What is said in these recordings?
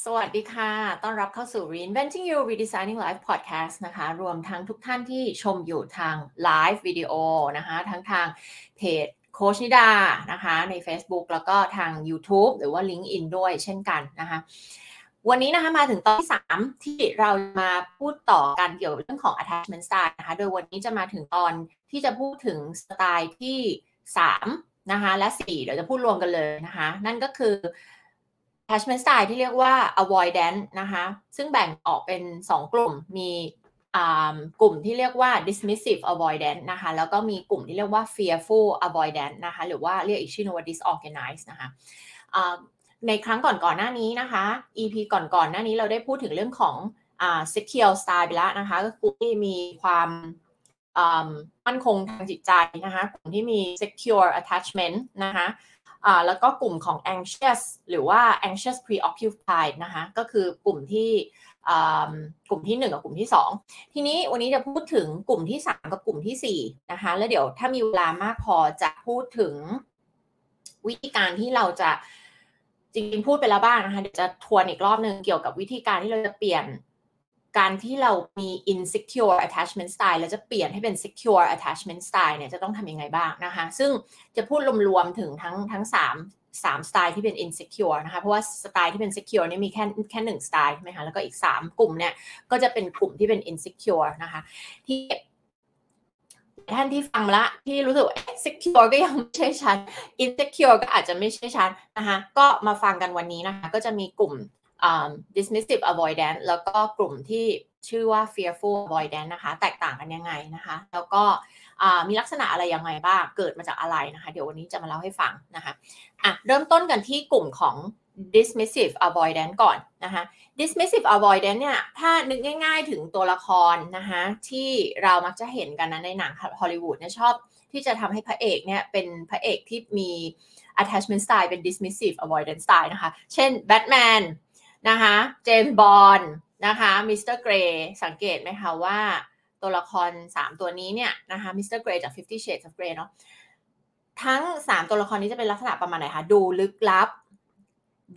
สวัสดีค่ะ ต้อนรับเข้าสู่ Reinventing You Redesigning Life Podcast นะคะ รวมทั้งทุกท่านที่ชมอยู่ทางไลฟ์วิดีโอนะคะ ทั้งทางเพจโคชนิดานะคะ ใน Facebook แล้วก็ทาง YouTube หรือว่า LinkedIn ด้วยเช่นกันนะคะ วันนี้นะคะมาถึงตอนที่ 3 ที่เรามาพูดต่อกันเกี่ยวกับเรื่องของ attachment style นะคะ โดยวันนี้จะมาถึงตอนที่จะพูดถึงสไตล์ที่ 3 นะคะ และ 4 เดี๋ยวจะพูดรวมกันเลยนะคะ นั่นก็คือ attachment style ที่เรียกว่า avoidance นะคะซึ่งแบ่งออกเป็น 2 กลุ่มมีกลุ่มที่เรียกว่า dismissive avoidance นะคะแล้วก็มีกลุ่มที่เรียกว่า fearful avoidance นะคะหรือว่าเรียกอีกชื่อนึงว่า disorganized นะคะในครั้งก่อนก่อนหน้านี้นะคะ EP ก่อนก่อนหน้านี้เราได้พูดถึงเรื่องของ secure style ไปแล้วนะคะก็คือที่มีความมั่นคงทางจิตใจนะคะกลุ่มที่มี secure attachment นะคะ แล้วก็กลุ่มของ anxious หรือว่า anxious preoccupied นะคะก็คือกลุ่มที่กลุ่มที่ 1 กับกลุ่มที่ 2 ทีนี้วันนี้จะพูดถึงกลุ่มที่ 3 กับกลุ่มที่4นะคะแล้วเดี๋ยวถ้ามีเวลามากพอจะพูดถึงวิธีการที่เราจะจริงๆพูดไปแล้วบ้างนะคะเดี๋ยวจะทวนอีกรอบหนึ่งเกี่ยวกับวิธีการที่เราจะเปลี่ยน การที่เรามี insecure attachment style แล้วจะเปลี่ยนให้เป็น secure attachment style เนี่ยจะต้องทำยังไงบ้างนะคะ ซึ่งจะพูดรวมๆถึงทั้งทั้งสามสามสไตล์ที่เป็น insecure นะคะ เพราะว่าสไตล์ที่เป็น secure นี่มีแค่แค่หนึ่งสไตล์ใช่ไหมคะ แล้วก็อีกสามกลุ่มเนี่ย ก็จะเป็นกลุ่มที่เป็น insecure นะคะ ที่ท่านที่ฟังละที่รู้สึก secure ก็ยังไม่ใช่ชั้น insecure ก็อาจจะไม่ใช่ชั้นนะคะ ก็มาฟังกันวันนี้นะคะ ก็จะมีกลุ่ม dismissive avoidance แล้วก็กลุ่มที่ชื่อว่า fearful avoidance นะคะ แตกต่างกันยังไงนะคะ แล้วก็มีลักษณะอะไรยังไงบ้าง เกิดมาจากอะไรนะคะ เดี๋ยววันนี้จะมาเล่าให้ฟังนะคะอะเริ่มต้นกันที่กลุ่มของ dismissive avoidance ก่อนนะคะ dismissive avoidant เนี่ย ถ้านึกง่ายๆถึงตัวละครนะคะที่เรามักจะเห็นกันนะในหนังฮอลลีวูดเนี่ยชอบที่จะทำให้พระเอกเนี่ยเป็นพระเอกที่มี attachment style เป็น dismissive avoidant style นะคะ เช่นแบทแมน นะคะเจมส์บอนด์นะคะมิสเตอร์เกรย์สังเกตไหมคะว่าตัวละคร 3 ตัวนี้เนี่ยนะคะมิสเตอร์เกรย์จาก Fifty Shades of Grey เนาะทั้ง 3 ตัวละครนี้จะเป็นลักษณะประมาณไหนคะดูลึกลับ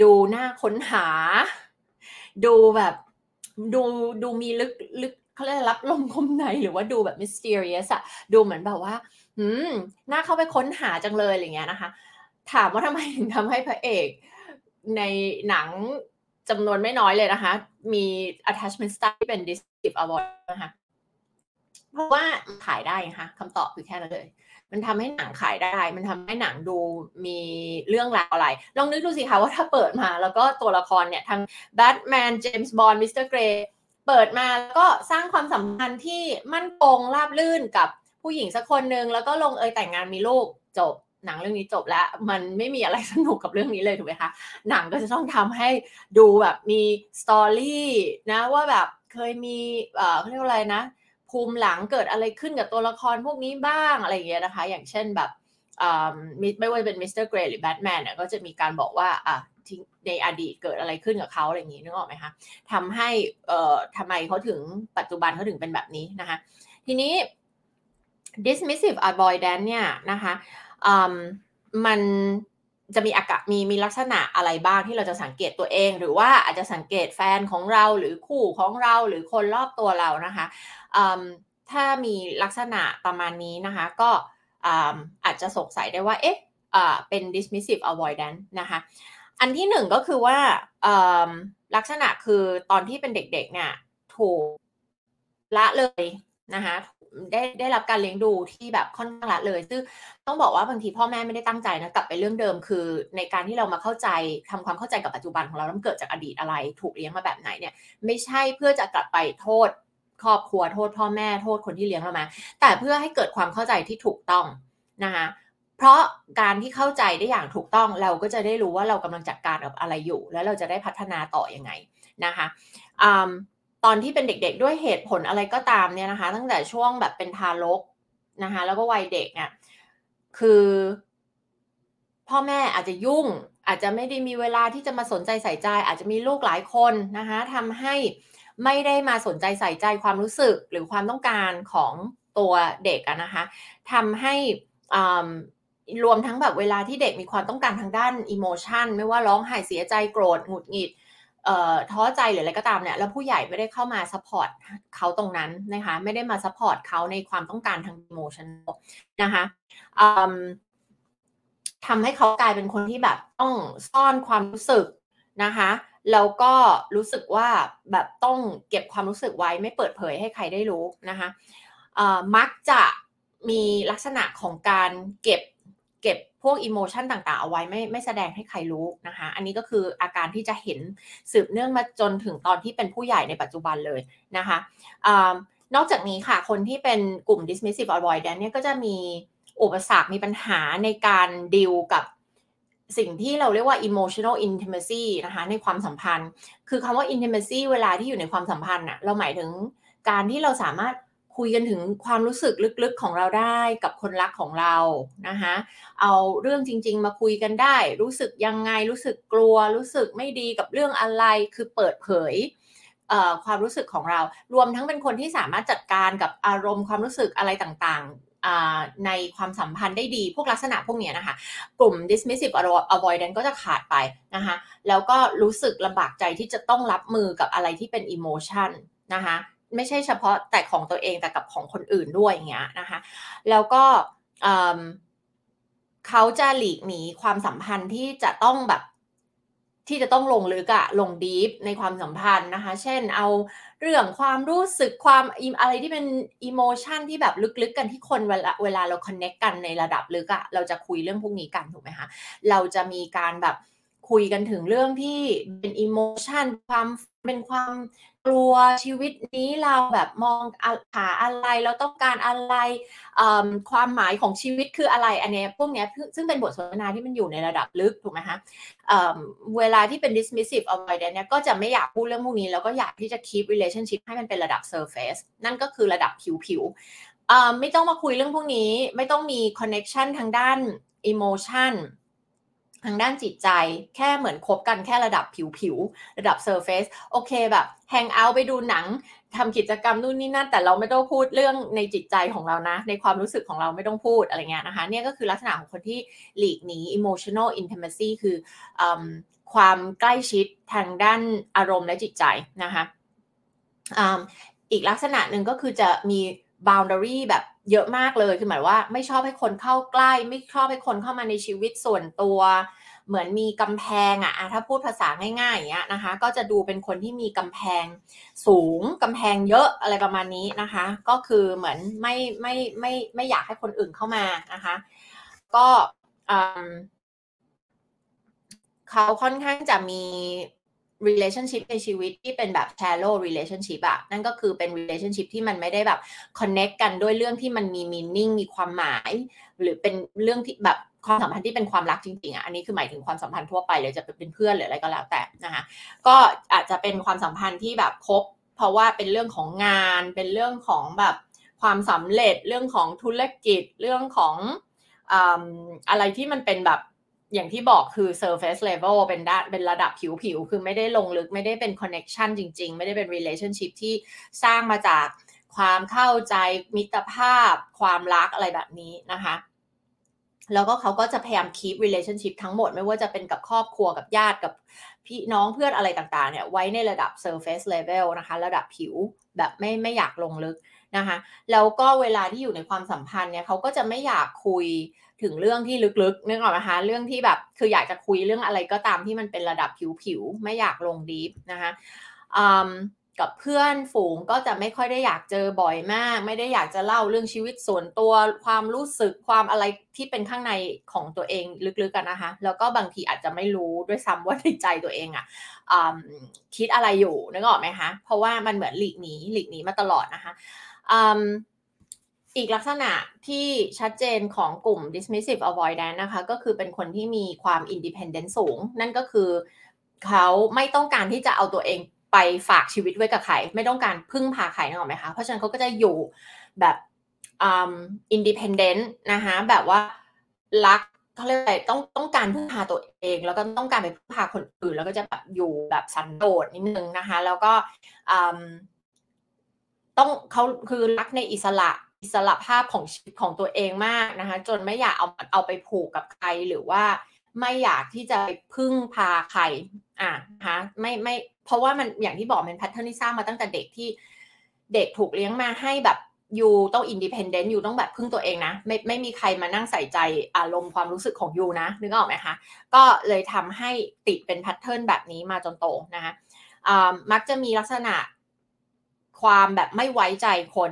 ดูน่าค้นหา ดูแบบดูดูมีลึกลึกเขาเรียกรับลมคมในหรือว่าดูแบบ mysterious อะดูเหมือนแบบว่าหืมน่าเข้าไปค้นหาจังเลยอะไรเงี้ยนะคะ ถามว่าทำไมถึงทำให้พระเอกในหนัง จำนวนไม่น้อยเลยนะคะ มี attachment style ที่เป็น dismissive avoidant นะคะเพราะว่าขายได้ค่ะคำตอบคือแค่นั้นเลย มันทำให้หนังขายได้ มันทำให้หนังดูมีเรื่องราวอะไร ลองนึกดูสิคะว่าถ้าเปิดมา แล้วก็ตัวละครเนี่ยทั้งแบทแมนเจมส์บอนด์มิสเตอร์เกรย์เปิดมาแล้วก็สร้างความสัมพันธ์ที่มั่นคงราบลื่นกับผู้หญิงสักคนหนึ่งแล้วก็ลงเอยแต่งงานมีลูกจบ หนังเรื่องนี้จบแล้ว มันไม่มีอะไรสนุกกับเรื่องนี้เลยถูกไหมคะ หนังก็จะต้องทำให้ดูแบบมี story นะว่าแบบเคยมีเอ่อเขาเรียกว่าอะไรนะ ภูมิหลังเกิดอะไรขึ้นกับตัวละครพวกนี้บ้างอะไรอย่างเงี้ยนะคะ อย่างเช่นแบบไม่ว่าจะเป็นมิสเตอร์เกรย์หรือแบทแมนเนี่ยก็จะมีการบอกว่าอะในอดีตเกิดอะไรขึ้นกับเขาอะไรอย่างงี้นึกออกไหมคะทำให้เอ่อทำไมเขาถึงปัจจุบันเขาถึงเป็นแบบนี้นะคะ ทีนี้ dismissive avoidant เนี่ยนะคะ มันจะมีอากาศมีมีลักษณะอะไรบ้างที่เราจะสังเกตตัวเอง หรือว่าอาจจะสังเกตแฟนของเราหรือคู่ของเราหรือคนรอบตัวเรานะคะถ้ามีลักษณะประมาณนี้นะคะ ก็อาจจะสงสัยได้ว่าเอ๊ะเป็น dismissive avoidance นะคะอันที่หนึ่งก็คือว่าลักษณะคือตอนที่เป็นเด็กๆเนี่ยถูกละเลยนะคะ ได้ได้รับการเลี้ยงดูที่แบบค่อนข้างละเลย ซึ่งต้องบอกว่าบางทีพ่อแม่ไม่ได้ตั้งใจนะกลับไปเรื่องเดิมคือ ในการที่เรามาเข้าใจทำความเข้าใจกับปัจจุบันของเราแล้วเกิดจากอดีตอะไร ถูกเลี้ยงมาแบบไหนเนี่ย ไม่ใช่เพื่อจะกลับไปโทษครอบครัวโทษพ่อแม่โทษคนที่เลี้ยงเรามา แต่เพื่อให้เกิดความเข้าใจที่ถูกต้องนะคะเพราะการที่เข้าใจได้อย่างถูกต้องเราก็จะได้รู้ว่าเรากำลังจัดการกับอะไรอยู่ แล้วเราจะได้พัฒนาต่ออยังไงนะคะ ตอนที่เป็นเด็กๆด้วยเหตุผลอะไรก็ตามเนี่ยนะคะ ตั้งแต่ช่วงแบบเป็นทารกนะคะ แล้วก็วัยเด็กเนี่ยคือ พ่อแม่อาจจะยุ่ง อาจจะไม่ได้มีเวลาที่จะมาสนใจใส่ใจ อาจจะมีลูกหลายคนนะคะทำให้ไม่ได้มาสนใจใส่ใจความรู้สึกหรือความต้องการของตัวเด็กนะคะทำให้รวมทั้งแบบเวลาที่เด็กมีความต้องการทางด้านอิโมชันไม่ว่าร้องไห้เสียใจโกรธหงุดหงิด ท้อใจหรืออะไรก็ตามเนี่ยแล้วผู้ใหญ่ไม่ได้เข้ามา support เขาตรงนั้นนะคะไม่ได้มา support เขาในความต้องการทาง emotion นะคะทำให้เขากลายเป็นคนที่แบบต้องซ่อนความรู้สึกนะคะแล้วก็รู้สึกว่าแบบต้องเก็บความรู้สึกไว้ไม่เปิดเผยให้ใครได้รู้นะคะมักจะมีลักษณะของการเก็บ เก็บพวก emotion ต่างๆ เอาไว้ไม่ไม่แสดงให้ใครรู้นะคะ อันนี้ก็คืออาการที่จะเห็นสืบเนื่องมาจนถึงตอนที่เป็นผู้ใหญ่ในปัจจุบันเลยนะคะอนอกจากนี้ค่ะ คนที่เป็นกลุ่ม dismissive avoidance เนี่ยก็จะมีอุปสรรคมีปัญหาในการดิวกับสิ่งที่เราเรียกว่า emotional intimacy นะคะในความสัมพันธ์ คือคำว่า intimacy เวลาที่อยู่ในความสัมพันธ์อะเราหมายถึงการที่เราสามารถ คุยกันถึงความรู้สึกลึกๆของเราได้กับคนรักของเรานะคะเอาเรื่องจริง ๆ มาคุยกันได้ รู้สึกยังไงรู้สึกกลัว รู้สึกไม่ดีกับเรื่องอะไรคือเปิดเผยความรู้สึกของเรา รวมทั้งเป็นคนที่สามารถจัดการกับอารมณ์ความรู้สึกอะไรต่างๆในความสัมพันธ์ได้ดี พวกลักษณะพวกนี้นะคะ กลุ่ม dismissive avoidance ก็จะขาดไปนะคะแล้วก็รู้สึกลำบากใจที่จะต้องรับมือกับอะไรที่เป็น emotion นะคะ ไม่ใช่เฉพาะแต่ของตัวเองแต่กับของคนอื่นด้วยอย่างเงี้ยนะคะแล้วก็เขาจะหลีกหนีความสัมพันธ์ที่จะต้องแบบที่จะต้องลงลึกอะลงดีฟในความสัมพันธ์นะคะ เช่นเอาเรื่องความรู้สึกความอะไรที่เป็นอิโมชันที่แบบลึกๆกันที่คนเวลาเวลาเราคอนเน็กกันในระดับลึกอะเราจะคุยเรื่องพวกนี้กันถูกไหมคะเราจะมีการแบบคุยกันถึงเรื่องที่เป็นอิโมชันความ เป็นความกลัวชีวิตนี้เราแบบมองหาอะไรเราต้องการอะไรความหมายของชีวิตคืออะไรอันนี้พวกนี้ซึ่งเป็นบทสนทนาที่มันอยู่ในระดับลึกถูกไหมคะเวลาที่เป็น dismissive avoidance เนี่ยก็จะไม่อยากพูดเรื่องพวกนี้ แล้วก็อยากที่จะ keep relationship ให้มันเป็นระดับ surface นั่นก็คือระดับผิวๆไม่ต้องมาคุยเรื่องพวกนี้ไม่ต้องมี connection ทางด้าน emotion ทางด้านจิตใจแค่เหมือนคบกันแค่ระดับผิวๆ ระดับ surface โอเคแบบ hang out ไปดูหนังทำกิจกรรมนู่นนี่นั่น แต่เราไม่ต้องพูดเรื่องในจิตใจของเรานะ ในความรู้สึกของเราไม่ต้องพูดอะไรเงี้ยนะคะเนี่ยก็คือลักษณะของคนที่หลีกหนี emotional intimacy คืออความใกล้ชิดทางด้านอารมณ์และจิตใจนะคะอีกลักษณะหนึ่งก็คือจะมี boundary แบบเยอะมากเลยคือหมายว่าไม่ชอบให้คนเข้าใกล้ ไม่ชอบให้คนเข้ามาในชีวิตส่วนตัว เหมือนมีกำแพงอะถ้าพูดภาษาง่ายๆอย่างเงี้ยนะคะ ก็จะดูเป็นคนที่มีกำแพงสูงกำแพงเยอะอะไรประมาณนี้นะคะ ก็คือเหมือนไม่ไม่ไม่ไม่อยากให้คนอื่นเข้ามานะคะ ก็เขาค่อนข้างจะมี relationship ในชีวิตที่เป็นแบบ shallow relationship อะนั่นก็คือเป็น relationship ที่มันไม่ได้แบบ connect กันด้วยเรื่องที่มันมี meaning มีความหมาย หรือเป็นเรื่องที่แบบความสัมพันธ์ที่เป็นความรักจริงๆอะอันนี้คือหมายถึงความสัมพันธ์ทั่วไปเลยจะเป็นเพื่อนหรืออะไรก็แล้วแต่นะคะ ก็อาจจะเป็นความสัมพันธ์ที่แบบคบ เพราะว่าเป็นเรื่องของงาน เป็นเรื่องของแบบความสำเร็จ เรื่องของธุรกิจ เรื่องของอะไรที่มันเป็นแบบ อย่างที่บอกคือ surface level เป็นด้านเป็นระดับผิวๆคือไม่ได้ลงลึกไม่ได้เป็น connection จริง ๆ ไม่ได้เป็น relationship ที่สร้างมาจากความเข้าใจมิตรภาพ ความรักอะไรแบบนี้นะคะแล้วก็เขาก็จะพยายาม keep relationship ทั้งหมด ไม่ว่าจะเป็นกับครอบครัวกับญาติกับพี่น้องเพื่อนอะไรต่างๆเนี่ยไว้ในระดับ surface level นะคะ ระดับผิวแบบไม่ไม่อยากลงลึก นะคะแล้วก็เวลาที่อยู่ในความสัมพันธ์เนี่ยเขาก็จะไม่อยากคุยถึงเรื่องที่ลึกๆนึกออกไหมคะเรื่องที่แบบคืออยากจะคุยเรื่องอะไรก็ตามที่มันเป็นระดับผิวๆไม่อยากลงดีฟนะคะกับเพื่อนฝูงก็จะไม่ค่อยได้อยากเจอบ่อยมาก ไม่ได้อยากจะเล่าเรื่องชีวิตส่วนตัวความรู้สึกความอะไรที่เป็นข้างในของตัวเองลึกๆกันนะคะ แล้วก็บางทีอาจจะไม่รู้ด้วยซ้ำว่าในใจตัวเองอะ่ะคิดอะไรอยู่นึกออกไหมคะเพราะว่ามันเหมือนหลีกหนีหลีกหนีมาตลอดนะคะ อีกลักษณะที่ชัดเจนของกลุ่ม dismissive avoidance นะคะ ก็คือเป็นคนที่มีความ independent สูง นั่นก็คือเขาไม่ต้องการที่จะเอาตัวเองไปฝากชีวิตไว้กับใคร ไม่ต้องการพึ่งพาใครนึกออกไหมคะ เพราะฉะนั้นเขาก็จะอยู่แบบ independent นะคะแบบว่ารักเขาเรียกอะไรต้องต้องการพึ่งพาตัวเอง แล้วก็ต้องการไปพึ่งพาคนอื่น แล้วก็จะแบบอยู่แบบสันโดษนิดนึงนะคะ แล้วก็ ต้องเขาคือรักในอิสระอิสระภาพของชีวิตของตัวเองมากนะคะ จนไม่อยากเอาเอาไปผูกกับใครหรือว่า ไม่อยากที่จะพึ่งพาใครอะฮะไม่ไม่เพราะว่ามันอย่างที่บอกเป็น pattern ที่สร้างมาตั้งแต่เด็กที่เด็กถูกเลี้ยงมาให้แบบ you ต้อง independent you ต้องแบบพึ่งตัวเองนะ ไม่ไม่มีใครมานั่งใส่ใจอารมณ์ความรู้สึกของ you นะนึกออกไหมคะ ก็เลยทำให้ติดเป็น pattern แบบนี้มาจนโตนะคะมักจะมีลักษณะ ความแบบไม่ไว้ใจคน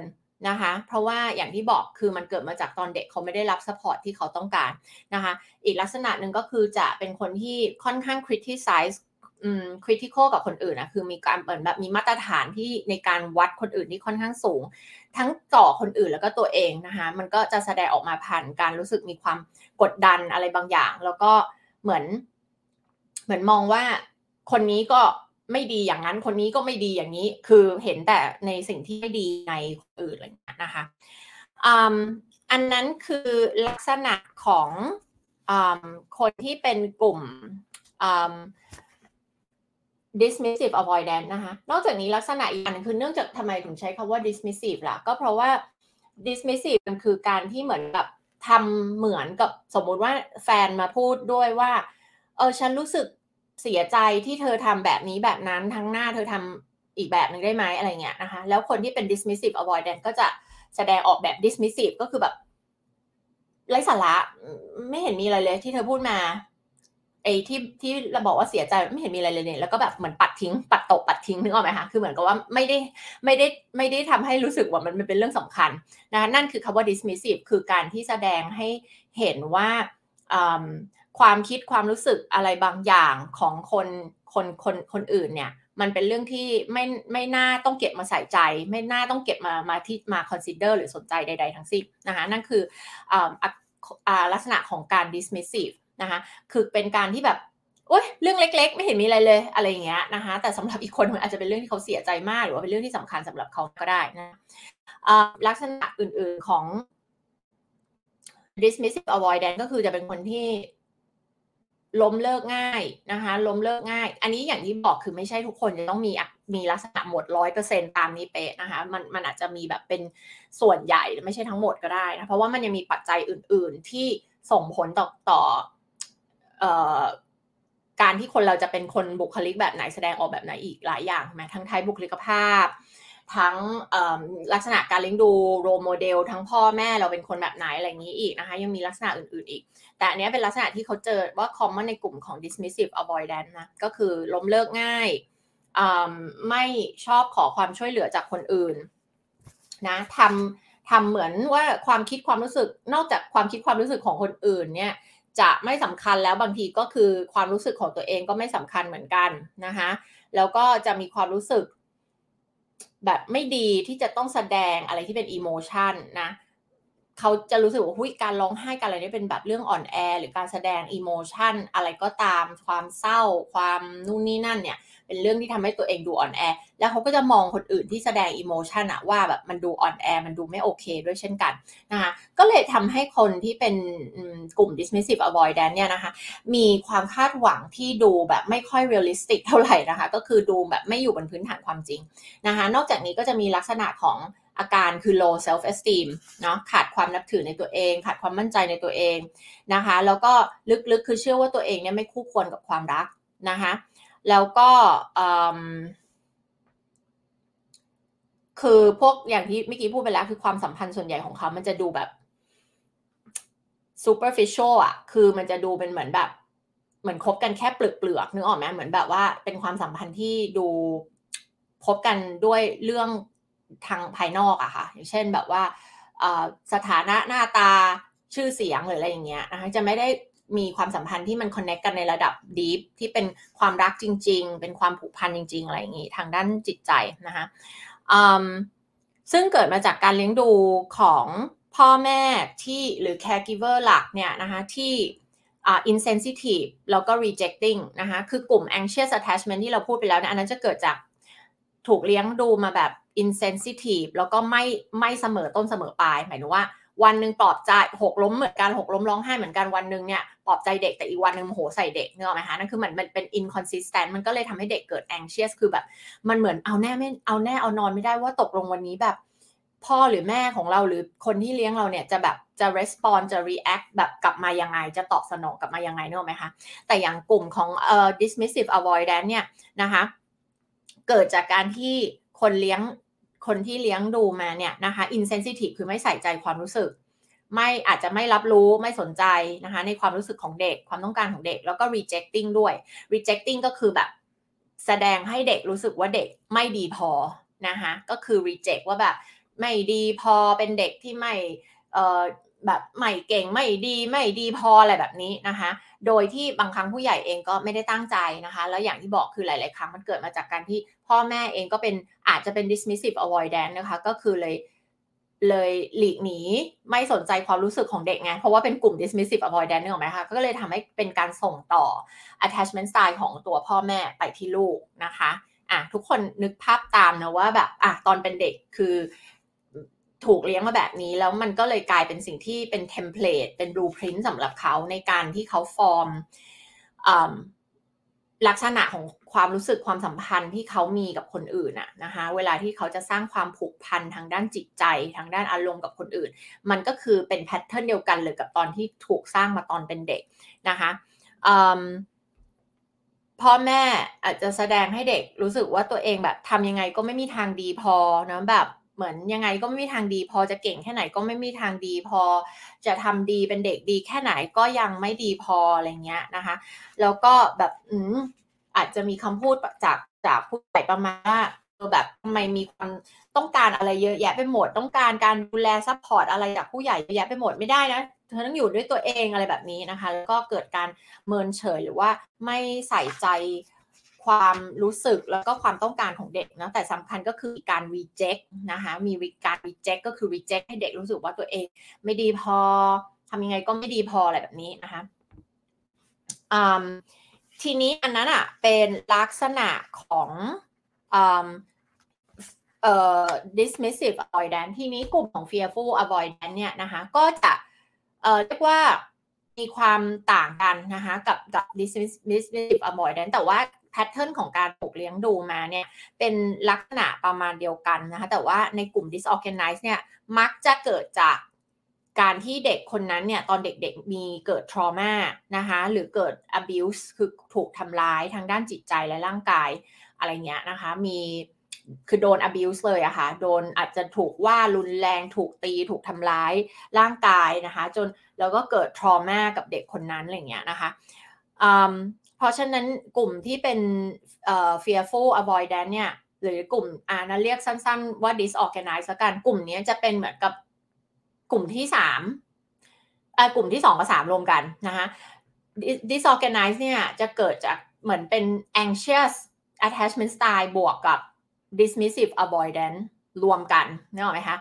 นะคะ เพราะว่าอย่างที่บอกคือมันเกิดมาจากตอนเด็กเขาไม่ได้รับ support ที่เขาต้องการนะคะ อีกลักษณะหนึ่งก็คือจะเป็นคนที่ค่อนข้าง criticize อืม critical กับคนอื่นนะคือมีการเหมือนแบบมีมาตรฐานที่ในการวัดคนอื่นที่ค่อนข้างสูง ทั้งต่อคนอื่นแล้วก็ตัวเองนะคะมันก็จะแสดงออกมาผ่านการรู้สึกมีความกดดันอะไรบางอย่าง แล้วก็เหมือน เหมือนมองว่าคนนี้ก็ ไม่ดีอย่างนั้นคนนี้ก็ไม่ดีอย่างนี้ คือเห็นแต่ในสิ่งที่ไม่ดีในคนอื่นอะไรอย่างนี้นะคะอันนั้นคือลักษณะของอคนที่เป็นกลุ่ม dismissive avoidance นะคะ นอกจากนี้ลักษณะอีกอันคือเนื่องจากทำไมถึงใช้คาว่า dismissive ล่ะ ก็เพราะว่า dismissive มันคือการที่เหมือนแบบทำเหมือนกับสมมุติว่าแฟนมาพูดด้วยว่า เออฉันรู้สึก เสียใจที่เธอทำแบบนี้แบบนั้นทั้งหน้าเธอทำอีกแบบหนึ่งได้ไหมอะไรเงี้ยนะคะ แล้วคนที่เป็น dismissive avoidance ก็จะแสดงออกแบบ dismissive ก็คือแบบไร้สาระไม่เห็นมีอะไรเลยที่เธอพูดมาไอ้ที่ที่เราบอกว่าเสียใจไม่เห็นมีอะไรเลยเนี่ยแล้วก็แบบเหมือนปัดทิ้ง ปัดตกปัดทิ้งนึกออกไหมคะคือเหมือนกับว่าไม่ได้ไม่ได้ไม่ได้ทำให้รู้สึกว่ามันเป็นเรื่องสำคัญนะคะนั่นคือคำว่า dismissive คือการที่แสดงให้เห็นว่า ความคิดความรู้สึกอะไรบางอย่างของคนคนคนคนอื่นเนี่ย มันเป็นเรื่องที่ไม่ไม่น่าต้องเก็บมาใส่ใจ ไม่น่าต้องเก็บมามาที่มา consider หรือสนใจใด ๆ ทั้งสิ้นนะคะนั่นคือลักษณะของการ dismissive นะคะคือเป็นการที่แบบโอ๊ยเรื่องเล็ก ๆ ไม่เห็นมีอะไรเลยอะไรอย่างเงี้ยนะคะแต่สำหรับอีกคนมันอาจจะเป็นเรื่องที่เขาเสียใจมาก หรือว่าเป็นเรื่องที่สำคัญสำหรับเขาก็ได้นะลักษณะอื่นๆของ dismissive avoidance ก็คือจะเป็นคนที่ ล้มเลิกง่ายนะคะล้มเลิกง่าย อันนี้อย่างที่บอกคือไม่ใช่ทุกคนจะต้องมีมีลักษณะหมดร้อยเปอร์เซ็นตามนี้เป๊ะนะคะมันมันอาจจะมีแบบเป็นส่วนใหญ่ไม่ใช่ทั้งหมดก็ได้นะเพราะว่ามันยังมีปัจจัยอื่น ๆ ที่ส่งผลต่อต่อการที่คนเราจะเป็นคนบุคลิกแบบไหนแสดงออกแบบไหนอีกหลายอย่างไหมทั้งไทยบุคลิกภาพ ทั้งลักษณะการเลี้ยงดูโรโมเดล ทั้งพ่อแม่เราเป็นคนแบบไหนอะไรอย่างนี้อีกนะคะ ยังมีลักษณะอื่นๆอีก แต่อันนี้เป็นลักษณะที่เขาเจอว่าคอมมอนในกลุ่มของ dismissive avoidance นะ ก็คือล้มเลิกง่าย ไม่ชอบขอความช่วยเหลือจากคนอื่นนะทำทำเหมือนว่าความคิดความรู้สึกนอกจากความคิดความรู้สึกของคนอื่นเนี่ยจะไม่สำคัญแล้วบางทีก็คือความรู้สึกของตัวเองก็ไม่สำคัญเหมือนกันนะคะแล้วก็จะมีความรู้สึกแบบไม่ดีที่จะต้องแสดงอะไรที่เป็นอิโมชันนะ เขาจะรู้สึกว่าหุยการร้องไห้การอะไรนี่เป็นแบบเรื่องอ่อนแอ หรือการแสดงอิโมชันอะไรก็ตามความเศร้า ความนู่นนี่นั่นเนี่ย เป็นเรื่องที่ทำให้ตัวเองดูอ่อนแอ แล้วเขาก็จะมองคนอื่นที่แสดงอิโมชันอะว่าแบบมันดูอ่อนแอ มันดูไม่โอเคด้วยเช่นกันนะคะก็เลยทำให้คนที่เป็นกลุ่ม dismissive avoidance เนี่ยนะคะ มีความคาดหวังที่ดูแบบไม่ค่อย realistic เท่าไหร่นะคะ ก็คือดูแบบไม่อยู่บนพื้นฐานความจริงนะคะ นอกจากนี้ก็จะมีลักษณะของ อาการคือ low self esteem เนาะขาดความนับถือในตัวเอง ขาดความมั่นใจในตัวเองนะคะ แล้วก็ลึกๆคือเชื่อว่าตัวเองเนี่ยไม่คู่ควรกับความรักนะคะ แล้วก็คือพวกอย่างที่เมื่อกี้พูดไปแล้วคือความสัมพันธ์ส่วนใหญ่ของเขา มันจะดูแบบ superficial อะคือมันจะดูเป็นเหมือนแบบ เหมือนคบกันแค่เปลือกเปลือกนึกออกไหมเหมือนแบบว่าเป็นความสัมพันธ์ที่ดูพบกันด้วยเรื่อง ทางภายนอกอะค่ะ อย่างเช่นแบบว่าสถานะหน้าตาชื่อเสียงหรืออะไรอย่างเงี้ยนะคะจะไม่ได้มีความสัมพันธ์ที่มันคอนเนคกันในระดับดีฟที่เป็นความรักจริง ๆ เป็นความผูกพันจริง ๆ อะไรอย่างนี้ ทางด้านจิตใจนะคะซึ่งเกิดมาจากการเลี้ยงดูของพ่อแม่ที่หรือ caregiver หลักเนี่ยนะคะที่ insensitive แล้วก็ rejecting นะคะคือกลุ่ม anxious attachment ที่เราพูดไปแล้วนะอันนั้นจะเกิดจากถูกเลี้ยงดูมาแบบ insensitive แล้วก็ไม่ไม่เสมอต้นเสมอปลาย หมายถึงว่า วันหนึ่งปลอบใจหกล้มเหมือนกันหกล้มร้องไห้เหมือนกันวันหนึ่งเนี่ยปลอบใจเด็กแต่อีกวันหนึ่งโหใส่เด็กเนอะไหมคะนั่นคือมันมันเป็น inconsistent มันก็เลยทำให้เด็กเกิด anxious คือแบบ มันเหมือนเอาแน่ไม่เอาแน่เอานอนไม่ได้ว่าตกลงวันนี้แบบ พ่อหรือแม่ของเราหรือคนที่เลี้ยงเราเนี่ยจะแบบจะ respond จะ react แบบกลับมายังไง จะตอบสนองกลับมายังไงเนออกไหมคะแต่อย่างกลุ่มของเอ่อ dismissive avoidance เนี่ยนะคะเกิดจากการที่คนเลี้ยง คนที่เลี้ยงดูมาเนี่ยนะคะ insensitive คือไม่ใส่ใจความรู้สึก ไม่อาจจะไม่รับรู้ไม่สนใจนะคะในความรู้สึกของเด็กความต้องการของเด็ก แล้วก็ rejecting ด้วย rejecting ก็คือแบบแสดงให้เด็กรู้สึกว่าเด็กไม่ดีพอนะคะก็คือ reject ว่าแบบไม่ดีพอเป็นเด็กที่ไม่เอ่อ แบบไม่เก่งไม่ดีไม่ดีพออะไรแบบนี้นะคะ โดยที่บางครั้งผู้ใหญ่เองก็ไม่ได้ตั้งใจนะคะ แล้วอย่างที่บอกคือหลาย ๆ ครั้งมันเกิดมาจากการที่พ่อแม่เองก็เป็นอาจจะเป็น dismissive avoidance นะคะ ก็คือเลยเลยหลีกหนีไม่สนใจความรู้สึกของเด็กไงเพราะว่าเป็นกลุ่ม dismissive avoidance นึกออกไหมคะก็เลยทำให้เป็นการส่งต่อ attachment style ของตัวพ่อแม่ไปที่ลูกนะคะอะทุกคนนึกภาพตามนะว่าแบบอะตอนเป็นเด็กคือ ถูกเลี้ยงมาแบบนี้ แล้วมันก็เลยกลายเป็นสิ่งที่เป็น template เป็น blueprint สำหรับเขาในการที่เขาฟอร์มลักษณะของความรู้สึกความสัมพันธ์ที่เขามีกับคนอื่นอะนะคะเวลาที่เขาจะสร้างความผูกพันทางด้านจิตใจ ทางด้านอารมณ์กับคนอื่น มันก็คือเป็น pattern เดียวกันเลยกับตอนที่ถูกสร้างมาตอนเป็นเด็กนะคะพ่อแม่อาจจะแสดงให้เด็กรู้สึกว่าตัวเองแบบทำยังไงก็ไม่มีทางดีพอนะแบบ เหมือนยังไงก็ไม่มีทางดี พอจะเก่งแค่ไหนก็ไม่มีทางดี พอจะทำดีเป็นเด็กดีแค่ไหนก็ยังไม่ดีพออะไรเงี้ยนะคะ แล้วก็แบบอืมอาจจะมีคำพูดจากจากผู้ใหญ่ประมาณว่าแบบทำไมมีความต้องการอะไรเยอะแยะไปหมด ต้องการการดูแล support อะไรจากผู้ใหญ่เยอะแยะไปหมดไม่ได้นะเธอต้องอยู่ด้วยตัวเองอะไรแบบนี้นะคะ แล้วก็เกิดการเมินเฉยหรือว่าไม่ใส่ใจ ความรู้สึกแล้วก็ความต้องการของเด็กนะแต่สำคัญก็คือการ reject นะคะมีการ reject ก็คือ reject ให้เด็กรู้สึกว่าตัวเองไม่ดีพอทำยังไงก็ไม่ดีพออะไรแบบนี้นะคะทีนี้อันนั้นอะเป็นลักษณะของเอ่อ dismissive avoidance ทีนี้กลุ่มของ fearful avoidance เนี่ยนะคะก็จะเอ่อเรียกว่ามีความต่างกันนะคะกับกับ dismissive avoidance แต่ว่า แพทเทิร์นของการถูกเลี้ยงดูมาเนี่ยเป็นลักษณะประมาณเดียวกันนะคะแต่ว่าในกลุ่ม disorganized เนี่ยมักจะเกิดจากการที่เด็กคนนั้นเนี่ยตอนเด็กๆมีเกิด trauma นะคะหรือเกิด abuse คือถูกทำร้ายทางด้านจิตใจและร่างกายอะไรเงี้ยนะคะมีคือโดน abuse เลยอะคะ่ะโดนอาจจะถูกว่ารุนแรงถูกตีถูกทำร้ายร่างกายนะคะจนแล้วก็เกิด trauma กับเด็กคนนั้นอะไรเงี้ยนะคะ ราะฉะนั้นกลุ่มที่เป็น fearful avoidance เนี่ยหรือกลุ่มอ่านั้นเรียกสั้นๆว่า disorganized กันกลุ่มนี้จะเป็นเหมือนกับกลุ่มที่สามกลุ่มที่สองกับสามรวมกันนะคะ disorganized เนี่ยจะเกิดจากเหมือนเป็น anxious attachment style บวกกับ dismissive avoidance รวมกันนึกออกไหมคะ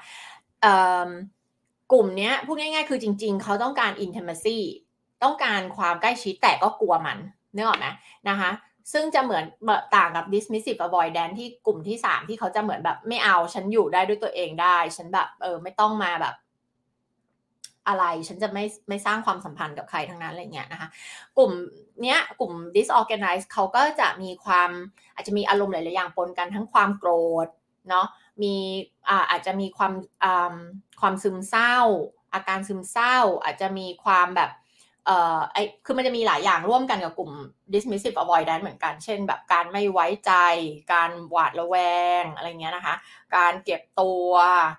กลุ่มนี้พูดง่ายๆ คือจริงๆ เขาต้องการ intimacy ต้องการความใกล้ชิดแต่ก็กลัวมัน นึกออกไหมนะคะซึ่งจะเหมือนต่างกับ dismissive avoidance ที่กลุ่มที่สามที่เขาจะเหมือนแบบไม่เอาฉันอยู่ได้ด้วยตัวเองได้ ฉันแบบเออไม่ต้องมาแบบ อะไรฉันจะไม่ไม่สร้างความสัมพันธ์กับใครทั้งนั้นอะไรเงี้ยนะคะ กลุ่มเนี้ยกลุ่ม disorganized เขาก็จะมีความอาจจะมีอารมณ์หลาย ๆ อย่างปนกันทั้งความโกรธเนาะมีอาอาจจะมีความความซึมเศร้า อาการซึมเศร้า อาจจะมีความแบบ เอ่อไอคือมันจะมีหลายอย่างร่วมกันกับกลุ่ม dismissive avoidance เหมือนกัน เช่น แบบการไม่ไว้ใจ การหวาดระแวงอะไรเงี้ยนะคะ การเก็บตัว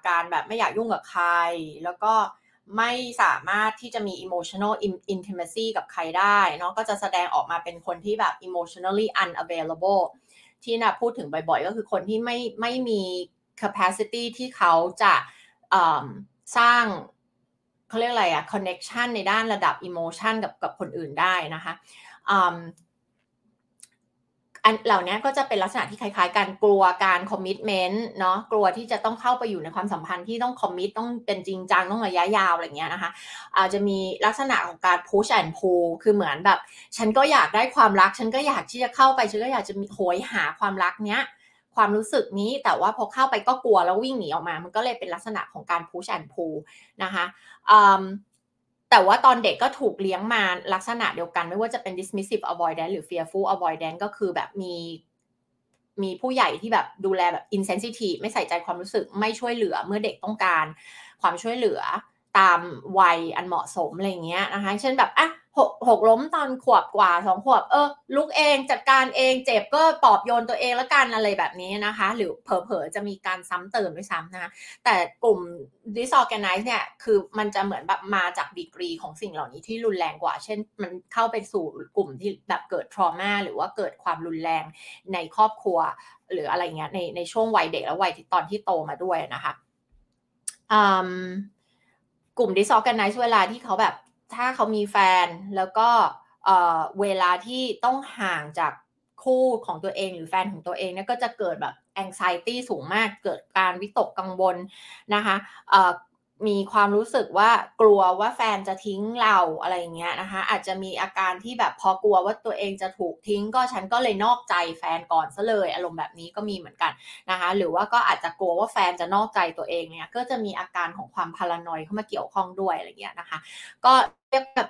การแบบไม่อยากยุ่งกับใคร แล้วก็ไม่สามารถที่จะมี emotional intimacy กับใครได้เนาะ ก็จะแสดงออกมาเป็นคนที่แบบ emotionally unavailable ที่นะพูดถึงบ่อยๆ ก็คือคนที่ไม่ไม่มี capacity ที่เขาจะสร้าง เขาเรียกอะไรอะ connection ในด้านระดับ emotion กับกับคนอื่นได้นะคะอันเหล่านี้ก็จะเป็นลักษณะที่คล้ายๆกันกลัวการคอมมิชเมนต์เนาะกลัวที่จะต้องเข้าไปอยู่ในความสัมพันธ์ที่ต้องคอมมิตต้องเป็นจริงจังต้องระยะยาวอะไรเงี้ยนะคะอาจจะมีลักษณะของการ push and pull คือเหมือนแบบ ฉันก็อยากได้ความรัก ฉันก็อยากที่จะเข้าไปฉันก็อยากจะโหยหาความรักเนี้ย ความรู้สึกนี้แต่ว่าพอเข้าไปก็กลัวแล้ววิ่งหนีออกมา มันก็เลยเป็นลักษณะของการ push and pull นะคะแต่ว่าตอนเด็กก็ถูกเลี้ยงมาลักษณะเดียวกันไม่ว่าจะเป็น dismissive avoidance หรือ fearful avoidance ก็คือแบบมีมีผู้ใหญ่ที่แบบดูแลแบบ insensitive ไม่ใส่ใจความรู้สึกไม่ช่วยเหลือเมื่อเด็กต้องการความช่วยเหลือ ตามวัยอันเหมาะสมอะไรเงี้ยนะคะ เช่นแบบอะหกหกล้มตอนขวบกว่าสองขวบเออลุกเองจัดการเองเจ็บก็ปอบโยนตัวเองแล้วกันอะไรแบบนี้นะคะ หรือเผลอๆจะมีการซ้ำเติมด้วยซ้ำนะคะแต่กลุ่ม disorganized เนี่ยคือมันจะเหมือนแบบมาจากดีกรีของสิ่งเหล่านี้ที่รุนแรงกว่า เช่นมันเข้าไปสู่กลุ่มที่แบบเกิด trauma หรือว่าเกิดความรุนแรงในครอบครัว หรืออะไรเงี้ยในในช่วงวัยเด็กและวัยตอนที่โตมาด้วยนะคะอืม กลุ่ม disorganized เวลาที่เขาแบบถ้าเขามีแฟนแล้วก็เวลาที่ต้องห่างจากคู่ของตัวเองหรือแฟนของตัวเองเนี่ยก็จะเกิดแบบ anxiety สูงมากเกิดการวิตกกังวลนะคะ มีความรู้สึกว่ากลัวว่าแฟนจะทิ้งเราอะไรเงี้ยนะคะ อาจจะมีอาการที่แบบพอกลัวว่าตัวเองจะถูกทิ้ง ก็ฉันก็เลยนอกใจแฟนก่อนซะเลยอารมณ์แบบนี้ก็มีเหมือนกันนะคะ หรือว่าก็อาจจะกลัวว่าแฟนจะนอกใจตัวเองเนี่ยก็จะมีอาการของความพารานอยเข้ามาเกี่ยวข้องด้วยอะไรเงี้ยนะคะ ก็เรียกแบบ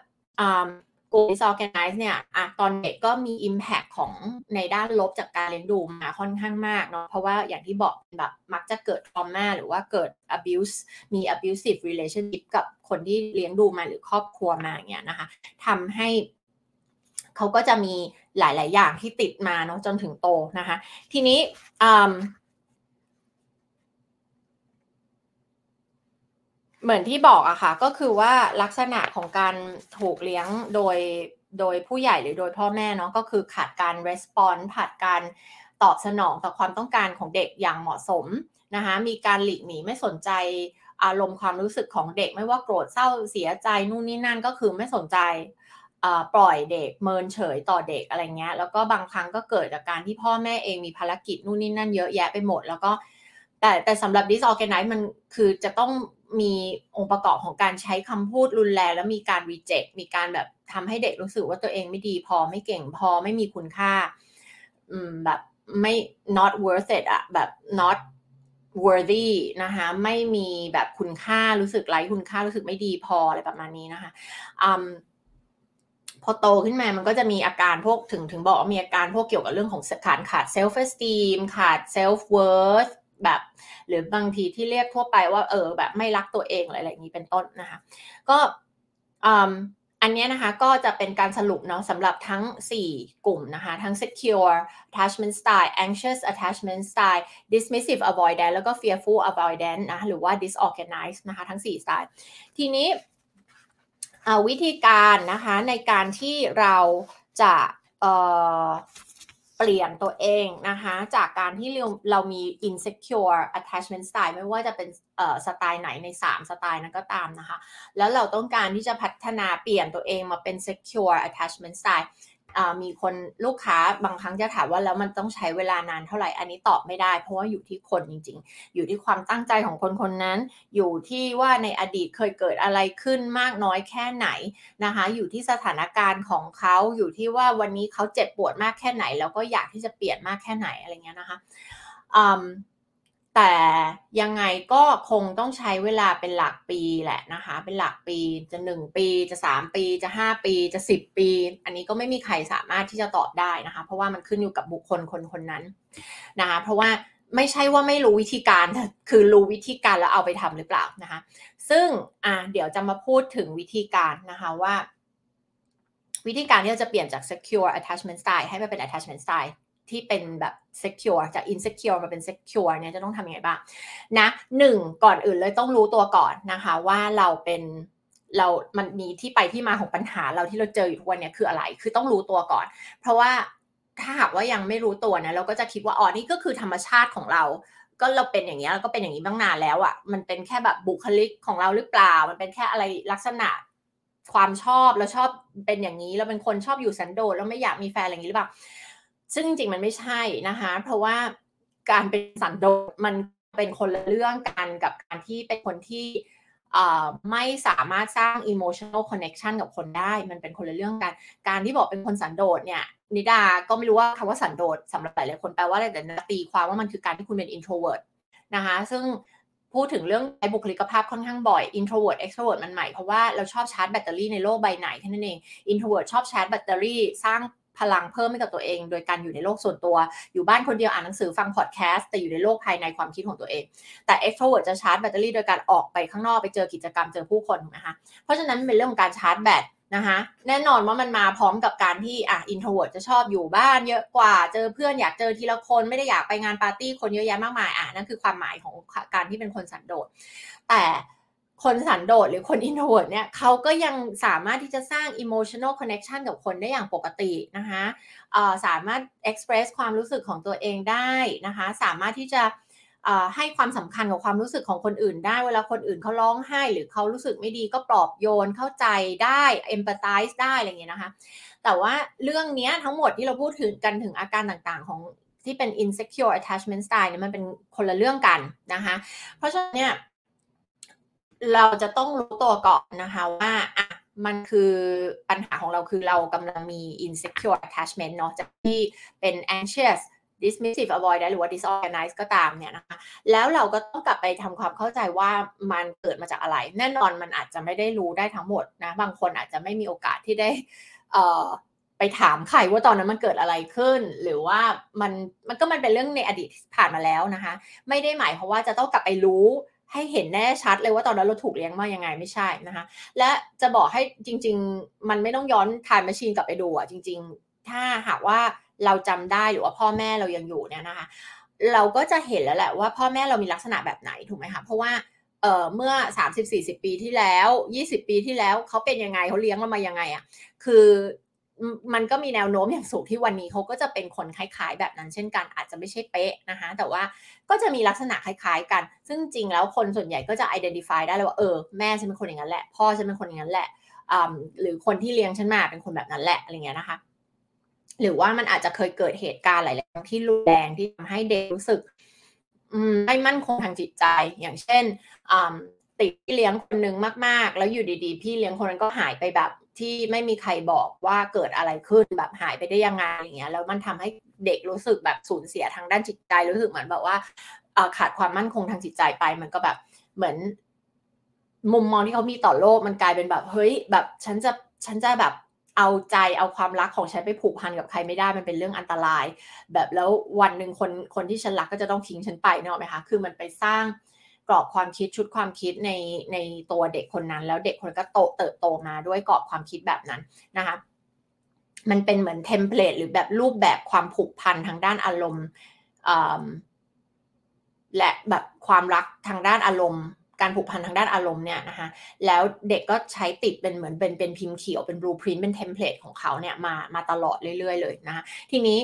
กลุ่ม disorganize เนี่ยอะตอนเด็กก็มี impact ของในด้านลบจากการเลี้ยงดูมาค่อนข้างมากเนาะ เพราะว่าอย่างที่บอกแบบมักจะเกิด trauma หรือว่าเกิด abuse มี abusive relationship กับคนที่เลี้ยงดูมาหรือครอบครัวมาเงี้ยนะคะทำให้เขาก็จะมีหลาย ๆ อย่างที่ติดมาเนาะจนถึงโตนะคะ ทีนี้ เหมือนที่บอกอะค่ะ ก็คือว่าลักษณะของการถูกเลี้ยงโดยโดยผู้ใหญ่หรือโดยพ่อแม่เนาะก็คือขาดการรีสปอนส์ขาดการตอบสนองต่อความต้องการของเด็กอย่างเหมาะสมนะคะมีการหลีกหนีไม่สนใจอารมณ์ความรู้สึกของเด็กไม่ว่าโกรธเศร้าเสียใจนู่นนี่นั่นก็คือไม่สนใจปล่อยเด็กเมินเฉยต่อเด็กอะไรเงี้ยแล้วก็บางครั้งก็เกิดจากการที่พ่อแม่เองมีภารกิจนู่นนี่นั่นเยอะแยะไปหมด แล้วก็แต่แต่สำหรับ disorganize มันคือจะต้อง มีองค์ประกอบของการใช้คำพูดรุนแรงแล้วมีการ reject มีการแบบทำให้เด็กรู้สึกว่าตัวเองไม่ดีพอไม่เก่งพอไม่มีคุณค่า อืมแบบไม่ not worth it อะแบบ not worthy นะคะไม่มีแบบคุณค่ารู้สึกไร้คุณค่ารู้สึกไม่ดีพออะไรประมาณนี้นะคะอืมพอโตขึ้นมามันก็จะมีอาการพวกถึงถึงบอกว่ามีอาการพวกเกี่ยวกับเรื่องของขาดขาด self esteem ขาด self worth แบบ หรือบางทีที่เรียกทั่วไปว่าเออแบบไม่รักตัวเองอะไรอย่างนี้เป็นต้นนะคะ ก็อันนี้นะคะก็จะเป็นการสรุปเนาะสำหรับทั้ง 4 กลุ่มนะคะ ทั้ง secure attachment style anxious attachment style dismissive avoidance แล้วก็ fearful avoidance นะหรือว่า disorganized นะคะทั้ง 4 สไตล์ ทีนี้วิธีการนะคะในการที่เราจะ เปลี่ยนตัวเองนะคะจากการที่เราเรามี insecure attachment style ไม่ว่าจะเป็นสไตล์ไหนใน 3 สไตล์นั้นก็ตามนะคะ แล้วเราต้องการที่จะพัฒนาเปลี่ยนตัวเองมาเป็น secure attachment style มีคนลูกค้าบางครั้งจะถามว่าแล้วมันต้องใช้เวลานานเท่าไหร่อันนี้ตอบไม่ได้ เพราะว่าอยู่ที่คนจริง ๆ อยู่ที่ความตั้งใจของคนคนนั้น อยู่ที่ว่าในอดีตเคยเกิดอะไรขึ้นมากน้อยแค่ไหนนะคะ อยู่ที่สถานการณ์ของเขาอยู่ที่ว่าวันนี้เขาเจ็บปวดมากแค่ไหน แล้วก็อยากที่จะเปลี่ยนมากแค่ไหนอะไรเงี้ยนะคะ แต่ยังไงก็คงต้องใช้เวลาเป็นหลักปีแหละนะคะ เป็นหลักปีจะหนึ่งปีจะสามปีจะห้าปีจะสิบปี อันนี้ก็ไม่มีใครสามารถที่จะตอบได้นะคะ เพราะว่ามันขึ้นอยู่กับบุคคลคนคนนั้นนะคะ เพราะว่าไม่ใช่ว่าไม่รู้วิธีการคือรู้วิธีการแล้วเอาไปทำหรือเปล่านะคะ ซึ่งอะเดี๋ยวจะมาพูดถึงวิธีการนะคะว่า วิธีการที่เราจะเปลี่ยนจาก secure attachment style ให้ไปเป็น attachment style ที่เป็นแบบ secure จาก insecure มาเป็น secure เนี่ยจะต้องทำยังไงบ้างนะหนึ่งก่อนอื่นเลยต้องรู้ตัวก่อนนะคะว่าเราเป็นเรา มันมีที่ไปที่มาของปัญหาเราที่เราเจออยู่ทุกวันเนี่ยคืออะไร คือต้องรู้ตัวก่อน เพราะว่าถ้าหากว่ายังไม่รู้ตัวนะเราก็จะคิดว่าอ๋อนี่ก็คือธรรมชาติของเรา ก็เราเป็นอย่างนี้เราก็เป็นอย่างนี้ตั้งนานแล้วอะ่ะ มันเป็นแค่แบบบุคลิกของเราหรือเปล่า มันเป็นแค่อะไรลักษณะความชอบเราชอบเป็นอย่างนี้เราเป็นคนชอบอยู่สันโดษแล้วไม่อยากมีแฟนอะไรอย่างนี้หรือเปล่า ซึ่งจริงมันไม่ใช่นะคะ เพราะว่าการเป็นสันโดษมันเป็นคนละเรื่องกันกับการที่เป็นคนที่ไม่สามารถสร้าง emotional connection กับคนได้ มันเป็นคนละเรื่องกัน การที่บอกเป็นคนสันโดษเนี่ยนิดาก็ไม่รู้ว่าคำว่าสันโดษสำหรับหลายๆคนแปลว่าอะไรแต่ตีความว่ามันคือการที่คุณเป็น introvert นะคะซึ่งพูดถึงเรื่องบุคลิกภาพค่อนข้างบ่อย introvert extrovert มันใหม่เพราะว่าเราชอบชาร์จแบตเตอรี่ในโลกใบไหนแค่นั้นเอง introvert ชอบชาร์จแบตเตอรี่สร้าง พลังเพิ่มให้กับตัวเอง โดยการอยู่ในโลกส่วนตัว อยู่บ้านคนเดียวอ่านหนังสือฟังพอดแคสต์แต่อยู่ในโลกภายในความคิดของตัวเอง แต่ extrovert จะชาร์จแบตเตอรี่โดยการออกไปข้างนอกไปเจอกิจกรรมเจอผู้คนนะคะเพราะฉะนั้นเป็นเรื่องของการชาร์จแบตนะคะแน่นอนว่ามันมาพร้อมกับการที่อะ introvert จะชอบอยู่บ้านเยอะกว่าเจอเพื่อนอยากเจอทีละคนไม่ได้อยากไปงานปาร์ตี้คนเยอะแยะมากมายอะนั่นคือความหมายของการที่เป็นคนสันโดษแต่ คนสันโดษหรือคน introvert เนี่ยเขาก็ยังสามารถที่จะสร้าง emotional connection กับคนได้อย่างปกตินะคะสามารถ express ความรู้สึกของตัวเองได้นะคะสามารถที่จะให้ความสำคัญกับความรู้สึกของคนอื่น ได้เวลาคนอื่นเขาร้องไห้ หรือเขารู้สึกไม่ดีก็ปลอบโยนเข้าใจได้ empathize ได้อะไรเงี้ยนะคะ แต่ว่าเรื่องนี้ทั้งหมดที่เราพูดถึงกันถึงอาการต่างๆ ของที่เป็น insecure attachment style เนี่ยมันเป็นคนละเรื่องกันนะคะ เพราะฉะนั้นเนี่ย เราจะต้องรู้ตัวก่อนนะคะว่าอะมันคือปัญหาของเราคือเรากำลังมี insecure attachment เนาะจากที่เป็น anxious dismissive avoid หรือว่า disorganized ก็ตามเนี่ยนะคะ แล้วเราก็ต้องกลับไปทำความเข้าใจว่ามันเกิดมาจากอะไร แน่นอนมันอาจจะไม่ได้รู้ได้ทั้งหมดนะ บางคนอาจจะไม่มีโอกาสที่ได้ไปถามใครว่าตอนนั้นมันเกิดอะไรขึ้น หรือว่ามันมันก็มันเป็นเรื่องในอดีตผ่านมาแล้วนะคะ ไม่ได้หมายเพราะว่าจะต้องกลับไปรู้ ให้เห็นแน่ชัดเลยว่าตอนนั้นเราถูกเลี้ยงมายังไงไม่ใช่นะคะ และจะบอกให้จริง ๆ มันไม่ต้องย้อนทายมชชีนกลับไปดูอะจริง ๆ ถ้าหากว่าเราจำได้หรือว่าพ่อแม่เรายังอยู่เนี่ยนะคะ เราก็จะเห็นแล้วแหละว่าพ่อแม่เรามีลักษณะแบบไหนถูกไหมคะเพราะว่าเอ่อเมื่อ 30-40 ปีที่แล้ว 20 ปีที่แล้วเขาเป็นยังไงเขาเลี้ยงเรามายังไงอะ่ะคือ มันก็มีแนวโน้มอย่างสูงที่วันนี้เขาก็จะเป็นคนคล้ายๆ แบบนั้นเช่นกันอาจจะไม่ใช่เป๊ะนะคะ แต่ว่าก็จะมีลักษณะคล้ายๆ กัน ซึ่งจริงแล้วคนส่วนใหญ่ก็จะ identify ได้เลยว่าเออแม่ฉันเป็นคนอย่างนั้นแหละพ่อฉันเป็นคนอย่างนั้นแหละหรือคนที่เลี้ยงฉันมาเป็นคนแบบนั้นแหละอะไรเงี้ยนะคะ หรือว่ามันอาจจะเคยเกิดเหตุการณ์หลายๆที่รุนแรงที่ทำให้เด็กรู้สึกไม่มั่นคงทางจิตใจอย่างเช่นติดพี่เลี้ยงคนนึงมากๆ แล้วอยู่ดีๆ พี่เลี้ยงคนนั้นก็หายไปแบบ ที่ไม่มีใครบอกว่าเกิดอะไรขึ้นแบบหายไปได้ยังไงอย่างเงี้ยแล้วมันทำให้เด็กรู้สึกแบบสูญเสียทางด้านจิตใจรู้สึกเหมือนแบบว่าขาดความมั่นคงทางจิตใจไป มันก็แบบเหมือน มุมมองที่เขามีต่อโลกมันกลายเป็นแบบเฮ้ยแบบฉันจะฉันจะแบบเอาใจเอาความรักของฉันไปผูกพันกับใครไม่ได้มันเป็นเรื่องอันตราย แบบแล้ววันหนึ่งคนคนที่ฉันรักก็จะต้องทิ้งฉันไปเนอะไหมคะคือมันไปสร้าง กรอบความคิดชุดความคิดในในตัวเด็กคนนั้น แล้วเด็กคนก็โตเติบโตมาด้วยกรอบความคิดแบบนั้นนะคะมันเป็นเหมือน template หรือแบบรูปแบบความผูกพันทางด้านอารมณ์และแบบความรักทางด้านอารมณ์ การผูกพันทางด้านอารมณ์เนี่ยนะคะแล้วเด็กก็ใช้ติดเป็นเหมือนเป็นเป็นพิมพ์เขียวเป็น blueprint เป็น template ของเขาเนี่ยมามาตลอดเรื่อยๆเลยนะคะทีนี้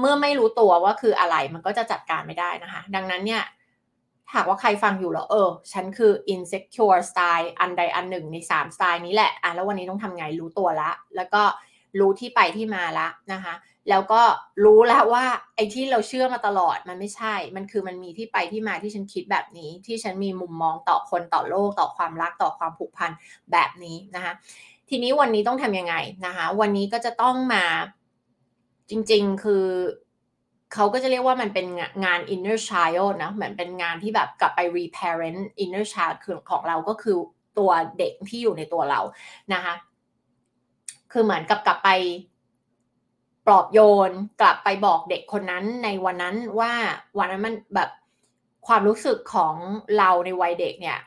เมื่อไม่รู้ตัวว่าคืออะไรมันก็จะจัดการไม่ได้นะคะ ดังนั้นเนี่ย หากว่าใครฟังอยู่แล้วเออ ฉันคือ insecure style อันใดอันหนึ่งใน3สไตล์นี้แหละอะแล้ววันนี้ต้องทำไงรู้ตัวละ แล้วก็รู้ที่ไปที่มาละนะคะ แล้วก็รู้แล้วว่าไอ้ที่เราเชื่อมาตลอดมันไม่ใช่ มันคือมันมีที่ไปที่มาที่ฉันคิดแบบนี้ ที่ฉันมีมุมมองต่อคนต่อโลกต่อความรักต่อความผูกพันแบบนี้นะคะ ทีนี้วันนี้ต้องทำยังไงนะคะ วันนี้ก็จะต้องมาจริง ๆ คือ เขาก็จะเรียกว่ามันเป็นงาน inner child นะเหมือนเป็นงานที่แบบกลับไป reparent inner child คือของเราก็คือตัวเด็กที่อยู่ในตัวเรานะคะ คือเหมือนกับกลับไปปลอบโยน กลับไปบอกเด็กคนนั้นในวันนั้นว่าวันนั้นมันแบบความรู้สึกของเราในวัยเด็กเนี่ย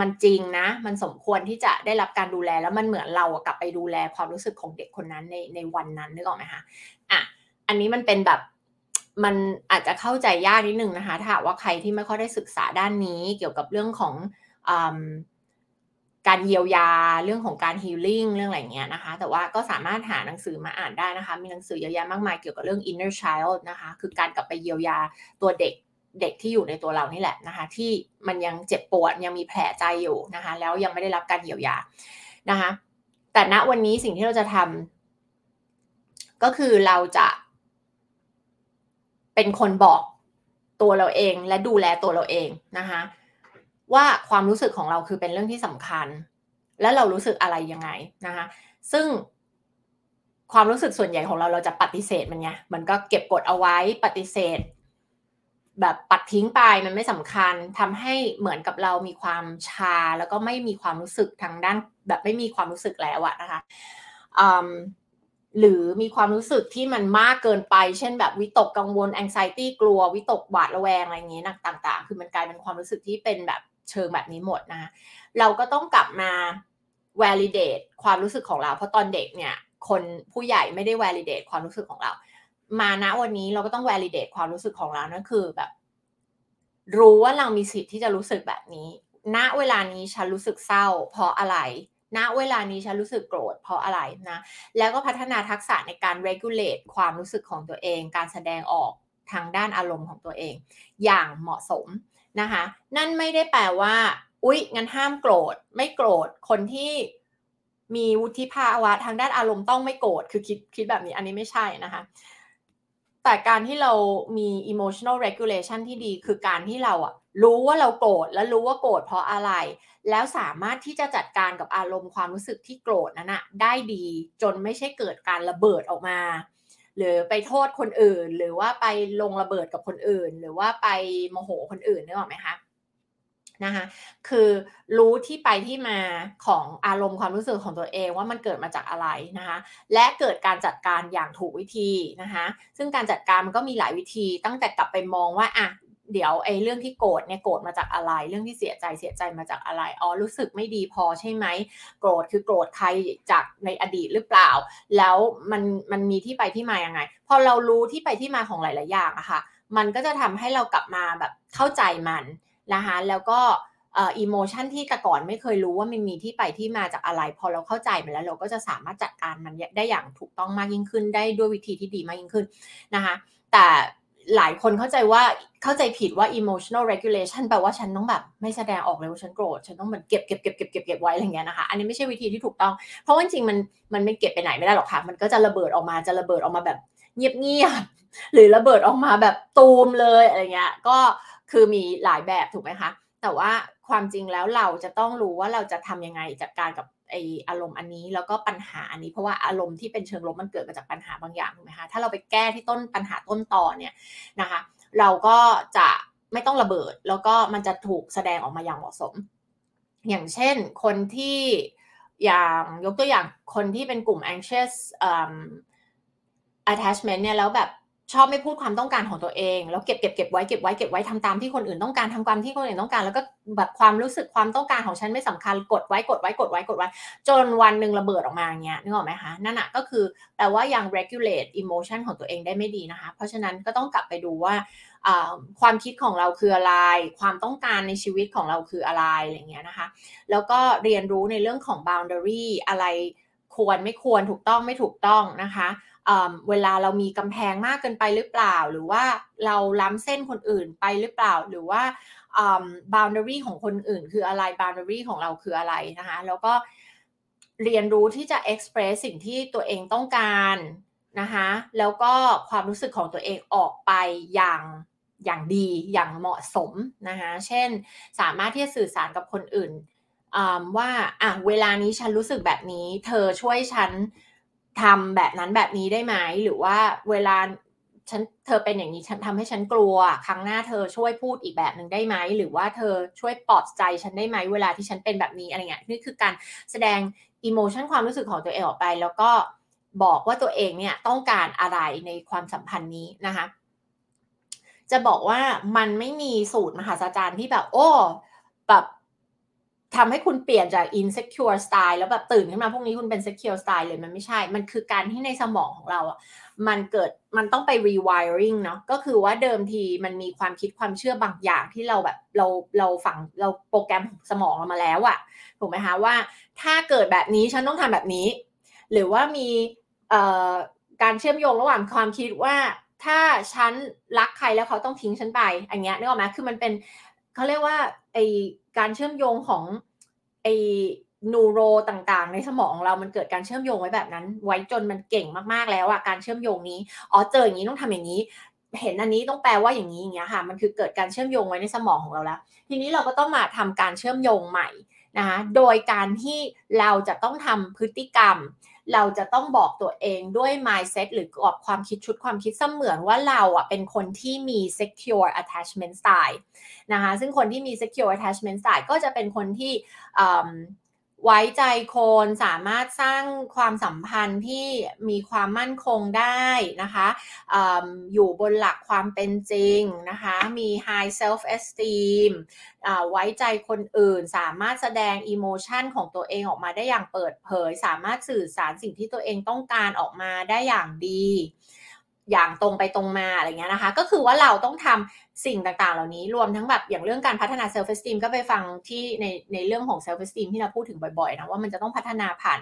มันจริงนะ มันสมควรที่จะได้รับการดูแลแล้วมันเหมือนเรากลับไปดูแลความรู้สึกของเด็กคนนั้นในในวันนั้นนึกออกไหมคะอะอันนี้มันเป็นแบบ มันอาจจะเข้าใจยากนิดนึงนะคะ ถ้าว่าใครที่ไม่ค่อยได้ศึกษาด้านนี้เกี่ยวกับเรื่องของอการเยียวยาเรื่องของการฮีลิ่งเรื่องอะไรเงี้ยนะคะ แต่ว่าก็สามารถหาหนังสือมาอ่านได้นะคะ มีหนังสือเยอะแยะมากมายเกี่ยวกับเรื่อง inner child นะคะ คือการกลับไปเยียวยาตัวเด็กเด็กที่อยู่ในตัวเรานี่แหละนะคะ ที่มันยังเจ็บปวดยังมีแผลใจอยู่นะคะ แล้วยังไม่ได้รับการเยียวยานะคะ แต่ณวันนี้สิ่งที่เราจะทำก็คือเราจะ เป็นคนบอกตัวเราเองและดูแลตัวเราเองนะคะว่าความรู้สึกของเราคือเป็นเรื่องที่สำคัญ และเรารู้สึกอะไรยังไงนะคะซึ่งความรู้สึกส่วนใหญ่ของเราเราจะปฏิเสธมันไงมันก็เก็บกดเอาไว้ปฏิเสธ แบบปัดทิ้งไปมันไม่สำคัญทำให้เหมือนกับเรามีความชาแล้วก็ไม่มีความรู้สึกทางด้าน แบบไม่มีความรู้สึกแล้วอะนะคะ หรือมีความรู้สึกที่มันมากเกินไป เช่นแบบวิตกกังวล anxiety กลัว วิตกหวาดระแวงอะไรเงี้ยต่าง ๆ คือมันกลายเป็นความรู้สึกที่เป็นแบบเชิงแบบนี้หมดนะ เราก็ต้องกลับมา validate ความรู้สึกของเรา เพราะตอนเด็กเนี่ย คนผู้ใหญ่ไม่ได้ validate ความรู้สึกของเรา มาณวันนี้เราก็ต้อง validate ความรู้สึกของเรา นั่นคือแบบ รู้ว่าเรามีสิทธิ์ที่จะรู้สึกแบบนี้ ณ เวลานี้ฉันรู้สึกเศร้า เพราะอะไร ณเวลานี้ฉันรู้สึกโกรธเพราะอะไรนะ แล้วก็พัฒนาทักษะในการ regulate ความรู้สึกของตัวเอง การแสดงออกทางด้านอารมณ์ของตัวเอง อย่างเหมาะสมนะคะ นั่นไม่ได้แปลว่า อุ๊ย งั้นห้ามโกรธ ไม่โกรธ คนที่มีวุฒิภาวะทางด้านอารมณ์ต้องไม่โกรธ คือคิดคิดแบบนี้อันนี้ไม่ใช่นะคะ แต่การที่เรามี emotional regulation ที่ดี คือการที่เราอะ รู้ว่าเราโกรธและรู้ว่าโกรธเพราะอะไร แล้วสามารถที่จะจัดการกับอารมณ์ความรู้สึกที่โกรธนั้นอะได้ดีจนไม่ใช่เกิดการระเบิดออกมา หรือไปโทษคนอื่น หรือว่าไปลงระเบิดกับคนอื่น หรือว่าไปโมโหคนอื่นนึกออกไหมคะนะคะคือรู้ที่ไปที่มาของอารมณ์ความรู้สึกของตัวเองว่ามันเกิดมาจากอะไรนะคะและเกิดการจัดการอย่างถูกวิธีนะคะซึ่งการจัดการมันก็มีหลายวิธีตั้งแต่กลับไปมองว่าอะ เดี๋ยวไอ้เรื่องที่โกรธเนี่ยโกรธมาจากอะไร เรื่องที่เสียใจเสียใจมาจากอะไรอ๋อรู้สึกไม่ดีพอใช่ไหมโกรธคือโกรธใครจากในอดีตหรือเปล่า แล้วมันมันมีที่ไปที่มายังไง พอเรารู้ที่ไปที่มาของหลาย ๆ อย่างอะค่ะ มันก็จะทำให้เรากลับมาแบบเข้าใจมันนะคะแล้วก็เอ่ออิโมชันที่แต่ก่อนไม่เคยรู้ว่ามันมีที่ไปที่มาจากอะไร พอเราเข้าใจมันแล้วเราก็จะสามารถจัดการมันได้อย่างถูกต้องมากยิ่งขึ้น ได้ด้วยวิธีที่ดีมากยิ่งขึ้นนะคะ แต่ หลายคนเข้าใจว่าเข้าใจผิดว่า emotional regulation แปลว่าฉันต้องแบบไม่แสดงออกเลยว่าฉันโกรธ ฉันต้องเหมือนเก็บเก็บเก็บเก็บเก็บเก็บไว้อะไรเงี้ยนะคะ อันนี้ไม่ใช่วิธีที่ถูกต้อง เพราะว่าจริงมันมันไม่เก็บไปไหนไม่ได้หรอกค่ะ มันก็จะระเบิดออกมาจะระเบิดออกมาแบบเงียบๆหรือระเบิดออกมาแบบตูมเลยอะไรเงี้ย ก็คือมีหลายแบบถูกไหมคะ แต่ว่าความจริงแล้วเราจะต้องรู้ว่าเราจะทำยังไงจัดการกับ ไออารมณ์อันนี้แล้วก็ปัญหาอันนี้ เพราะว่าอารมณ์ที่เป็นเชิงลบมันเกิดมาจากปัญหาบางอย่างถูกไหมคะถ้าเราไปแก้ที่ต้นปัญหาต้นต่อเนี่ยนะคะ เราก็จะไม่ต้องระเบิด แล้วก็มันจะถูกแสดงออกมาอย่างเหมาะสม อย่างเช่นคนที่อย่างยกตัวอย่างคนที่เป็นกลุ่ม anxious um, attachment เนี่ยแล้วแบบ ชอบไม่พูดความต้องการของตัวเอง แล้วเก็บเก็บเก็บไว้เก็บไว้เก็บไว้ทำตามที่คนอื่นต้องการทำความที่คนอื่นต้องการ แล้วก็แบบความรู้สึกความต้องการของฉันไม่สำคัญกดไว้กดไว้กดไว้กดไว้ จนวันหนึ่งระเบิดออกมาเงี้ยนึกออกไหมคะนั่นอะก็คือแปลว่ายัง regulate emotion ของตัวเองได้ไม่ดีนะคะ เพราะฉะนั้นก็ต้องกลับไปดูว่าความคิดของเราคืออะไร ความต้องการในชีวิตของเราคืออะไรอะไรเงี้ยนะคะ แล้วก็เรียนรู้ในเรื่องของ boundary อะไรควรไม่ควรถูกต้องไม่ถูกต้องนะคะ เวลาเรามีกำแพงมากเกินไปหรือเปล่า หรือว่าเราล้ำเส้นคนอื่นไปหรือเปล่า หรือว่า boundary ของคนอื่น คืออะไร boundary ของเราคืออะไรนะคะแล้วก็เรียนรู้ที่จะ express สิ่งที่ตัวเองต้องการนะคะแล้วก็ความรู้สึกของตัวเองออกไปอย่างอย่างดีอย่างเหมาะสมนะคะเช่นสามารถที่จะสื่อสารกับคนอื่นว่าอะเวลานี้ฉันรู้สึกแบบนี้ เธอช่วยฉัน ทำแบบนั้นแบบนี้ได้ไหมหรือว่าเวลาฉันเธอเป็นอย่างนี้ฉันทำให้ฉันกลัว ครั้งหน้าเธอช่วยพูดอีกแบบหนึ่งได้ไหมหรือว่าเธอช่วยปลอบใจฉันได้ไหมเวลาที่ฉันเป็นแบบนี้อะไรเงี้ยนี่คือการแสดงอิโมชันความรู้สึกของตัวเองออกไป แล้วก็บอกว่าตัวเองเนี่ยต้องการอะไรในความสัมพันธ์นี้นะคะ จะบอกว่ามันไม่มีสูตรมหาศาลที่แบบ โอ้แบบ ทำให้คุณเปลี่ยนจาก insecure style แล้วแบบตื่นขึ้นมาพวกนี้คุณเป็น secure style เลยมันไม่ใช่ มันคือการที่ในสมองของเราอะมันเกิดมันต้องไป rewiring เนาะก็คือว่าเดิมทีมันมีความคิดความเชื่อบางอย่างที่เราแบบเราเราฝังเราโปรแกรมสมองเรามาแล้วอะถูกไหมคะว่าถ้าเกิดแบบนี้ฉันต้องทำแบบนี้ หรือว่ามีการเชื่อมโยงระหว่างความคิดว่าถ้าฉันรักใครแล้วเขาต้องทิ้งฉันไปอันเนี้ยนึกออกไหมคือมันเป็น เขาเรียกว่าไอการเชื่อมโยงของไอนูโรต่างๆ ในสมองเรามันเกิดการเชื่อมโยงไว้แบบนั้น ไว้จนมันเก่งมากๆแล้วอะการเชื่อมโยงนี้อ๋อเจออย่างนี้ต้องทำอย่างนี้ เห็นอันนี้ต้องแปลว่าอย่างนี้อย่างเงี้ยค่ะ มันคือเกิดการเชื่อมโยงไว้ในสมองของเราแล้ว ทีนี้เราก็ต้องมาทำการเชื่อมโยงใหม่นะคะโดยการที่เราจะต้องทำพฤติกรรม เราจะต้องบอกตัวเองด้วย mindset หรือกรอบความคิดชุดความคิดเสมือนว่าเราอะเป็นคนที่มี secure attachment style นะคะซึ่งคนที่มี secure attachment style ก็จะเป็นคนที่ ไว้ใจคนสามารถสร้างความสัมพันธ์ที่มีความมั่นคงได้นะคะออยู่บนหลักความเป็นจริงนะคะ มี high self esteem ไว้ใจคนอื่น สามารถแสดง emotion ของตัวเองออกมาได้อย่างเปิดเผย สามารถสื่อสารสิ่งที่ตัวเองต้องการออกมาได้อย่างดี อย่างตรงไปตรงมาอะไรเงี้ยนะคะ ก็คือว่าเราต้องทำสิ่งต่างๆ เหล่านี้รวมทั้งแบบอย่างเรื่องการพัฒนา self esteem ก็ไปฟังที่ในในเรื่องของ self esteem ที่เราพูดถึงบ่อยๆนะว่ามันจะต้องพัฒนาผ่าน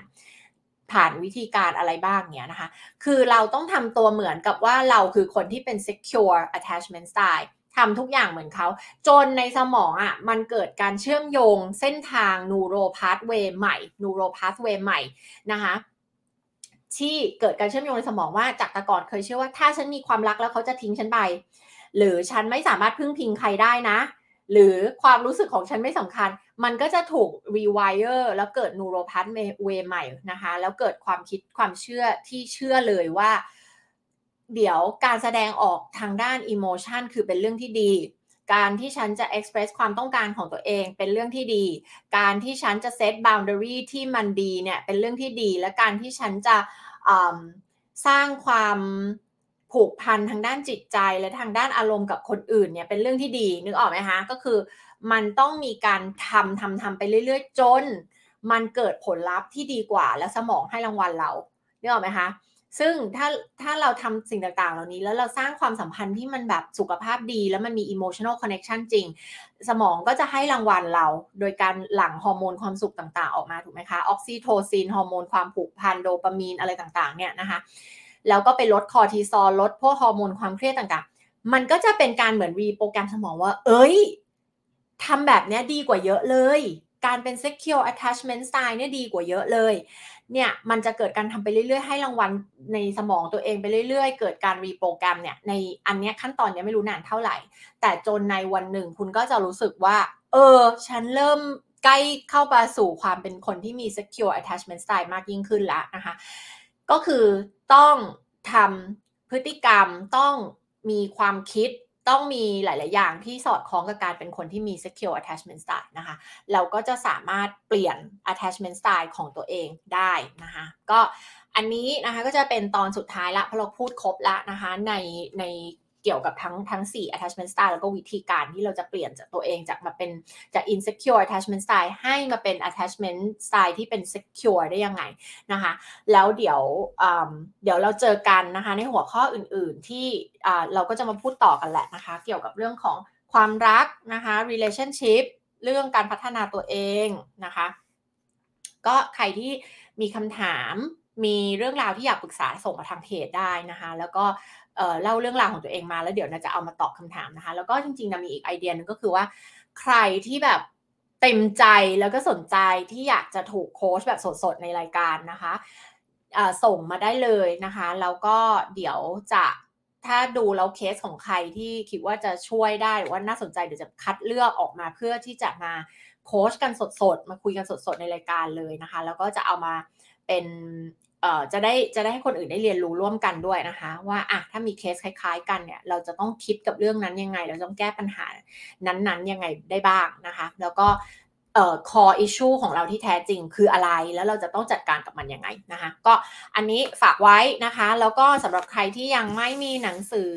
ผ่านวิธีการอะไรบ้างเนี้ยนะคะ คือเราต้องทำตัวเหมือนกับว่าเราคือคนที่เป็น secure attachment style ทำทุกอย่างเหมือนเขา จนในสมองอะ่ะมันเกิดการเชื่อมโยงเส้นทาง neural pathway ใหม่ neural pathway ใหม่นะคะ ที่เกิดการเชื่อมโยงในสมองว่าจากแต่ก่อนเคยเชื่อว่าถ้าฉันมีความรักแล้วเขาจะทิ้งฉันไป หรือฉันไม่สามารถพึ่งพิงใครได้นะ หรือความรู้สึกของฉันไม่สำคัญ มันก็จะถูก rewire แล้วเกิด neural pathway ใหม่นะคะ แล้วเกิดความคิดความเชื่อที่เชื่อเลยว่า เดี๋ยวการแสดงออกทางด้าน emotion คือเป็นเรื่องที่ดี การที่ฉันจะ express ความต้องการของตัวเองเป็นเรื่องที่ดี การที่ฉันจะ set boundary ที่มันดีเนี่ยเป็นเรื่องที่ดี และการที่ฉันจะสร้างความผูกพันทางด้านจิตใจและทางด้านอารมณ์กับคนอื่นเนี่ยเป็นเรื่องที่ดีนึกออกไหมคะก็คือมันต้องมีการทำทำทำไปเรื่อยๆ จน มันเกิดผลลัพธ์ที่ดีกว่า และสมองให้รางวัลเรานึกออกไหมคะ ซึ่งถ้าถ้าเราทำสิ่งต่างๆ เหล่านี้ แล้วเราสร้างความสัมพันธ์ที่มันแบบสุขภาพดี แล้วมันมี emotional connection จริง สมองก็จะให้รางวัลเรา โดยการหลั่งฮอร์โมนความสุขต่างๆ ออกมาถูกไหมคะ ออกซิโทซินฮอร์โมนความผูกพันโดปามีนอะไรต่างๆ เนี่ยนะคะ แล้วก็ไปลดคอร์ติซอลลดพวกฮอร์โมนความเครียดต่างๆ มันก็จะเป็นการเหมือน reprogram สมองว่า เอ้ยทำแบบนี้ดีกว่าเยอะเลย การเป็น secure attachment style เนี่ยดีกว่าเยอะเลย เนี่ยมันจะเกิดการทำไปเรื่อยๆ ให้รางวัลในสมองตัวเองไปเรื่อยๆ เกิดการรีโปรแกรมเนี่ยในอันนี้ขั้นตอนนี้ไม่รู้นานเท่าไหร่ แต่จนในวันหนึ่งคุณก็จะรู้สึกว่า เออ ฉันเริ่มใกล้เข้าไปสู่ความเป็นคนที่มี secure attachment style มากยิ่งขึ้นแล้วนะคะ ก็คือต้องทำพฤติกรรมต้องมีความคิด ต้องมีหลาย ๆ อย่างที่สอดคล้องกับการเป็นคนที่มี secure attachment style นะคะ เราก็จะสามารถเปลี่ยน attachment style ของตัวเองได้นะคะ ก็อันนี้นะคะก็จะเป็นตอนสุดท้ายละเพราะเราพูดครบละนะคะในใน เกี่ยวกับทั้งทั้ง 4 attachment style แล้วก็วิธีการที่เราจะเปลี่ยนจากตัวเองจากมาเป็นจาก insecure attachment style ให้มาเป็น attachment style ที่เป็น secure ได้ยังไงนะคะ แล้วเดี๋ยวเดี๋ยวเราเจอกันนะคะในหัวข้ออื่นๆที่เราก็จะมาพูดต่อกันแหละนะคะ เกี่ยวกับเรื่องของความรักนะคะ relationship เรื่องการพัฒนาตัวเองนะคะ ก็ใครที่มีคำถามมีเรื่องราวที่อยากปรึกษาส่งมาทางเพจได้นะคะ แล้วก็ เล่าเรื่องราวของตัวเองมาแล้วเดี๋ยวนะจะเอามาตอบคำถามนะคะ แล้วก็จริงๆนะมีอีกไอเดียนึงก็คือว่า ใครที่แบบเต็มใจแล้วก็สนใจที่อยากจะถูกโค้ชแบบสดๆในรายการนะคะส่งมาได้เลยนะคะ แล้วก็เดี๋ยวจะถ้าดูแล้วเคสของใครที่คิดว่าจะช่วยได้หรือว่าน่าสนใจเดี๋ยวจะคัดเลือกออกมาเพื่อที่จะมา โค้ชกันสดๆ มาคุยกันสดๆ ในรายการเลยนะคะ แล้วก็จะเอามาเป็นเอ่อจะได้จะได้ให้คนอื่นได้เรียนรู้ร่วมกันด้วยนะคะ ว่าอะถ้ามีเคสคล้าย ๆ กันเนี่ย เราจะต้องคิดกับเรื่องนั้นยังไง เราต้องแก้ปัญหานั้นๆยังไงได้บ้างนะคะ แล้วก็เอ่อ core issue ของเราที่แท้จริงคืออะไร แล้วเราจะต้องจัดการกับมันยังไงนะคะ ก็อันนี้ฝากไว้นะคะ แล้วก็สำหรับใครที่ยังไม่มีหนังสือ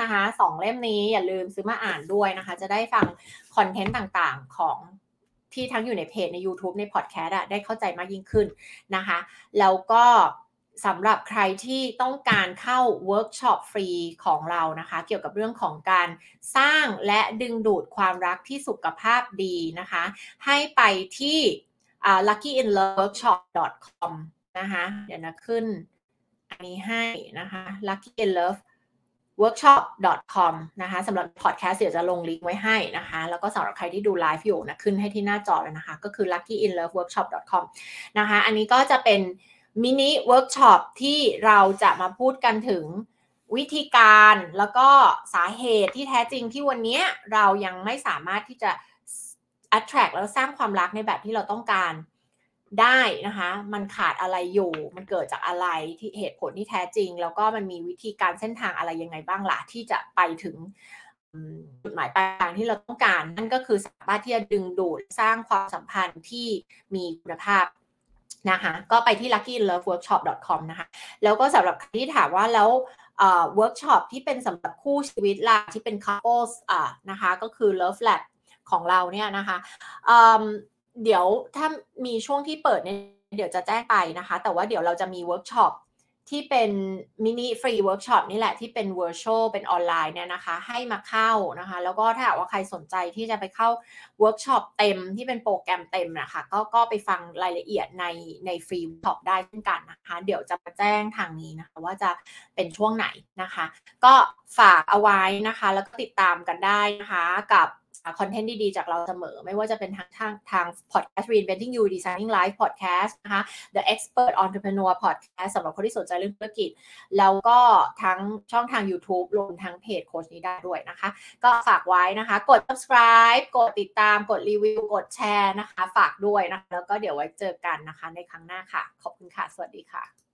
นะคะสองเล่มนี้อย่าลืมซื้อมาอ่านด้วยนะคะ จะได้ฟังคอนเทนต์ต่างๆของ ที่ทั้งอยู่ในเพจใน YouTube ในพอดแคสต์ได้เข้าใจมากยิ่งขึ้นนะคะ แล้วก็สำหรับใครที่ต้องการเข้าเวิร์กช็อปฟรีของเรานะคะ เกี่ยวกับเรื่องของการสร้างและดึงดูดความรักที่สุขภาพดีนะคะ ให้ไปที่ luckyinloveworkshop.com นะคะ เดี๋ยวนะขึ้นอันนี้ให้นะคะ luckyinloveworkshop.com นะคะสำหรับพอดแคสต์เดี๋ยวจะลงลิงก์ไว้ให้นะคะ แล้วก็สำหรับใครที่ดูไลฟ์อยู่นะขึ้นให้ที่หน้าจอแล้วนะคะ ก็คือ luckyinloveworkshop.com นะคะ อันนี้ก็จะเป็นมินิเวิร์กช็อปที่เราจะมาพูดกันถึงวิธีการแล้วก็สาเหตุที่แท้จริงที่วันนี้เรายังไม่สามารถที่จะ attract แล้วสร้างความรักในแบบที่เราต้องการ ได้นะคะ มันขาดอะไรอยู่ มันเกิดจากอะไรที่เหตุผลที่แท้จริง แล้วก็มันมีวิธีการเส้นทางอะไรยังไงบ้างล่ะที่จะไปถึงจุดหมายปลายทางที่เราต้องการ นั่นก็คือสามารถที่จะดึงดูดสร้างความสัมพันธ์ที่มีคุณภาพนะคะก็ไปที่ luckyinloveworkshop.com นะคะแล้วก็สำหรับใครที่ถามว่าแล้วเวิร์กช็อปที่เป็นสำหรับคู่ชีวิตล่ะที่เป็น couples นะคะก็คือ love lab ของเราเนี่ยนะคะ เดี๋ยวถ้ามีช่วงที่เปิดเนี่ยเดี๋ยวจะแจ้งไปนะคะ แต่ว่าเดี๋ยวเราจะมีเวิร์กช็อปที่เป็นมินิฟรีเวิร์กช็อปนี่แหละที่เป็น virtual เป็นออนไลน์เนี่ยนะคะ ให้มาเข้านะคะ แล้วก็ถ้าว่าใครสนใจที่จะไปเข้าเวิร์กช็อปเต็มที่เป็นโปรแกรมเต็มนะคะก็ก็ไปฟังรายละเอียดในในฟรีเวิร์กช็อปได้เช่นกันนะคะ เดี๋ยวจะมาแจ้งทางนี้นะคะว่าจะเป็นช่วงไหนนะคะ ก็ฝากเอาไว้นะคะ แล้วก็ติดตามกันได้นะคะกับ คอนเทนต์ดีๆ จากเราเสมอ ไม่ว่าจะเป็นทางทางทาง podcast reinventing you designing life podcast นะคะ the expert entrepreneur podcast สำหรับคนที่สนใจเรื่องธุรกิจ แล้วก็ทั้งช่องทาง YouTube รวมทั้งเพจโค้ชนี้ได้ด้วยนะคะ ก็ฝากไว้นะคะ กด subscribe กดติดตามกดรีวิว กดแชร์นะคะ ฝากด้วยนะคะ แล้วก็เดี๋ยวไว้เจอกันนะคะในครั้งหน้าค่ะ ขอบคุณค่ะ สวัสดีค่ะ